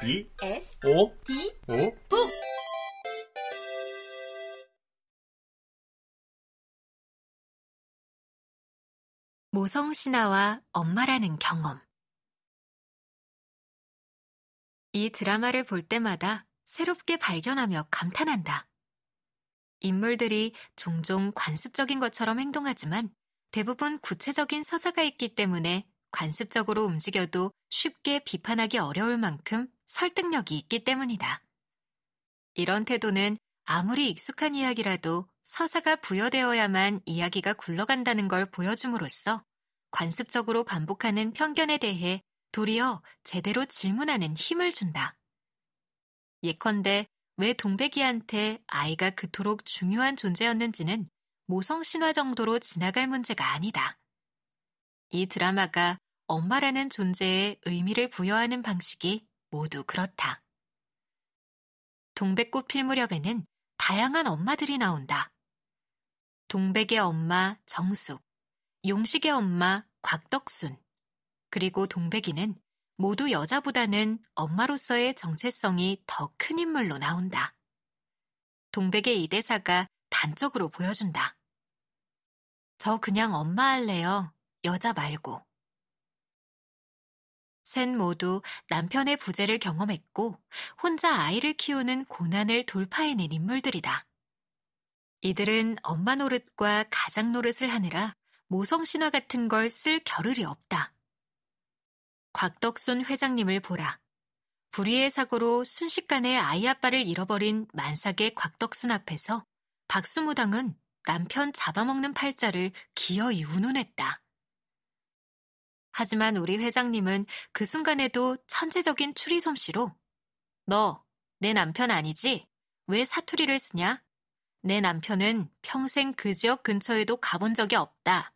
B S O D O 북 모성 신화와 엄마라는 경험. 이 드라마를 볼 때마다 새롭게 발견하며 감탄한다. 인물들이 종종 관습적인 것처럼 행동하지만 대부분 구체적인 서사가 있기 때문에 관습적으로 움직여도 쉽게 비판하기 어려울 만큼 설득력이 있기 때문이다. 이런 태도는 아무리 익숙한 이야기라도 서사가 부여되어야만 이야기가 굴러간다는 걸 보여줌으로써 관습적으로 반복하는 편견에 대해 도리어 제대로 질문하는 힘을 준다. 예컨대 왜 동백이한테 아이가 그토록 중요한 존재였는지는 모성 신화 정도로 지나갈 문제가 아니다. 이 드라마가 엄마라는 존재에 의미를 부여하는 방식이 모두 그렇다. 동백꽃 필 무렵에는 다양한 엄마들이 나온다. 동백의 엄마 정숙, 용식의 엄마 곽덕순, 그리고 동백이는 모두 여자보다는 엄마로서의 정체성이 더 큰 인물로 나온다. 동백의 이 대사가 단적으로 보여준다. 저 그냥 엄마 할래요. 여자 말고. 셋 모두 남편의 부재를 경험했고 혼자 아이를 키우는 고난을 돌파해낸 인물들이다. 이들은 엄마 노릇과 가장 노릇을 하느라 모성 신화 같은 걸 쓸 겨를이 없다. 곽덕순 회장님을 보라. 불의의 사고로 순식간에 아이 아빠를 잃어버린 만삭의 곽덕순 앞에서 박수무당은 남편 잡아먹는 팔자를 기어이 운운했다. 하지만 우리 회장님은 그 순간에도 천재적인 추리 솜씨로 너, 내 남편 아니지? 왜 사투리를 쓰냐? 내 남편은 평생 그 지역 근처에도 가본 적이 없다.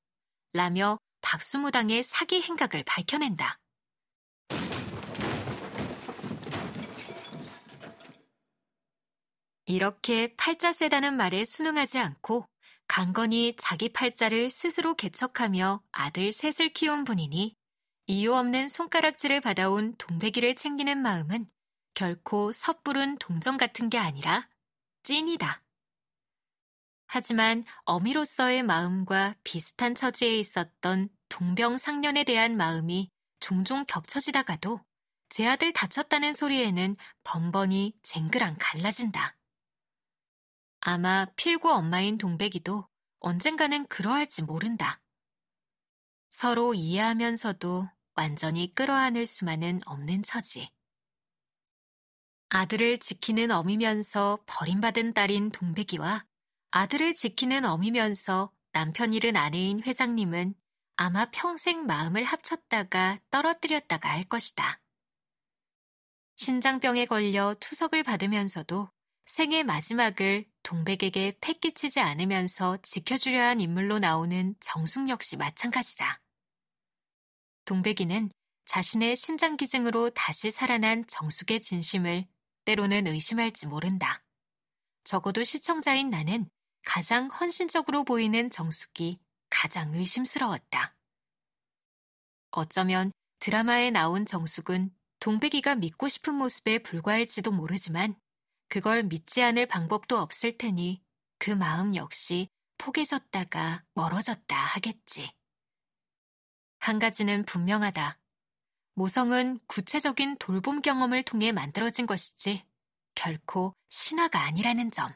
라며 박수무당의 사기 행각을 밝혀낸다. 이렇게 팔자 세다는 말에 순응하지 않고 강건히 자기 팔자를 스스로 개척하며 아들 셋을 키운 분이니 이유 없는 손가락질을 받아온 동백이를 챙기는 마음은 결코 섣부른 동정 같은 게 아니라 찐이다. 하지만 어미로서의 마음과 비슷한 처지에 있었던 동병상련에 대한 마음이 종종 겹쳐지다가도 제 아들 다쳤다는 소리에는 번번이 쟁그랑 갈라진다. 아마 필구 엄마인 동백이도 언젠가는 그러할지 모른다. 서로 이해하면서도 완전히 끌어안을 수만은 없는 처지. 아들을 지키는 어미면서 버림받은 딸인 동백이와 아들을 지키는 어미면서 남편 잃은 아내인 회장님은 아마 평생 마음을 합쳤다가 떨어뜨렸다가 할 것이다. 신장병에 걸려 투석을 받으면서도 생의 마지막을 동백에게 패 끼치지 않으면서 지켜주려 한 인물로 나오는 정숙 역시 마찬가지다. 동백이는 자신의 신장기증으로 다시 살아난 정숙의 진심을 때로는 의심할지 모른다. 적어도 시청자인 나는 가장 헌신적으로 보이는 정숙이 가장 의심스러웠다. 어쩌면 드라마에 나온 정숙은 동백이가 믿고 싶은 모습에 불과할지도 모르지만 그걸 믿지 않을 방법도 없을 테니 그 마음 역시 포개졌다가 멀어졌다 하겠지. 한 가지는 분명하다. 모성은 구체적인 돌봄 경험을 통해 만들어진 것이지 결코 신화가 아니라는 점.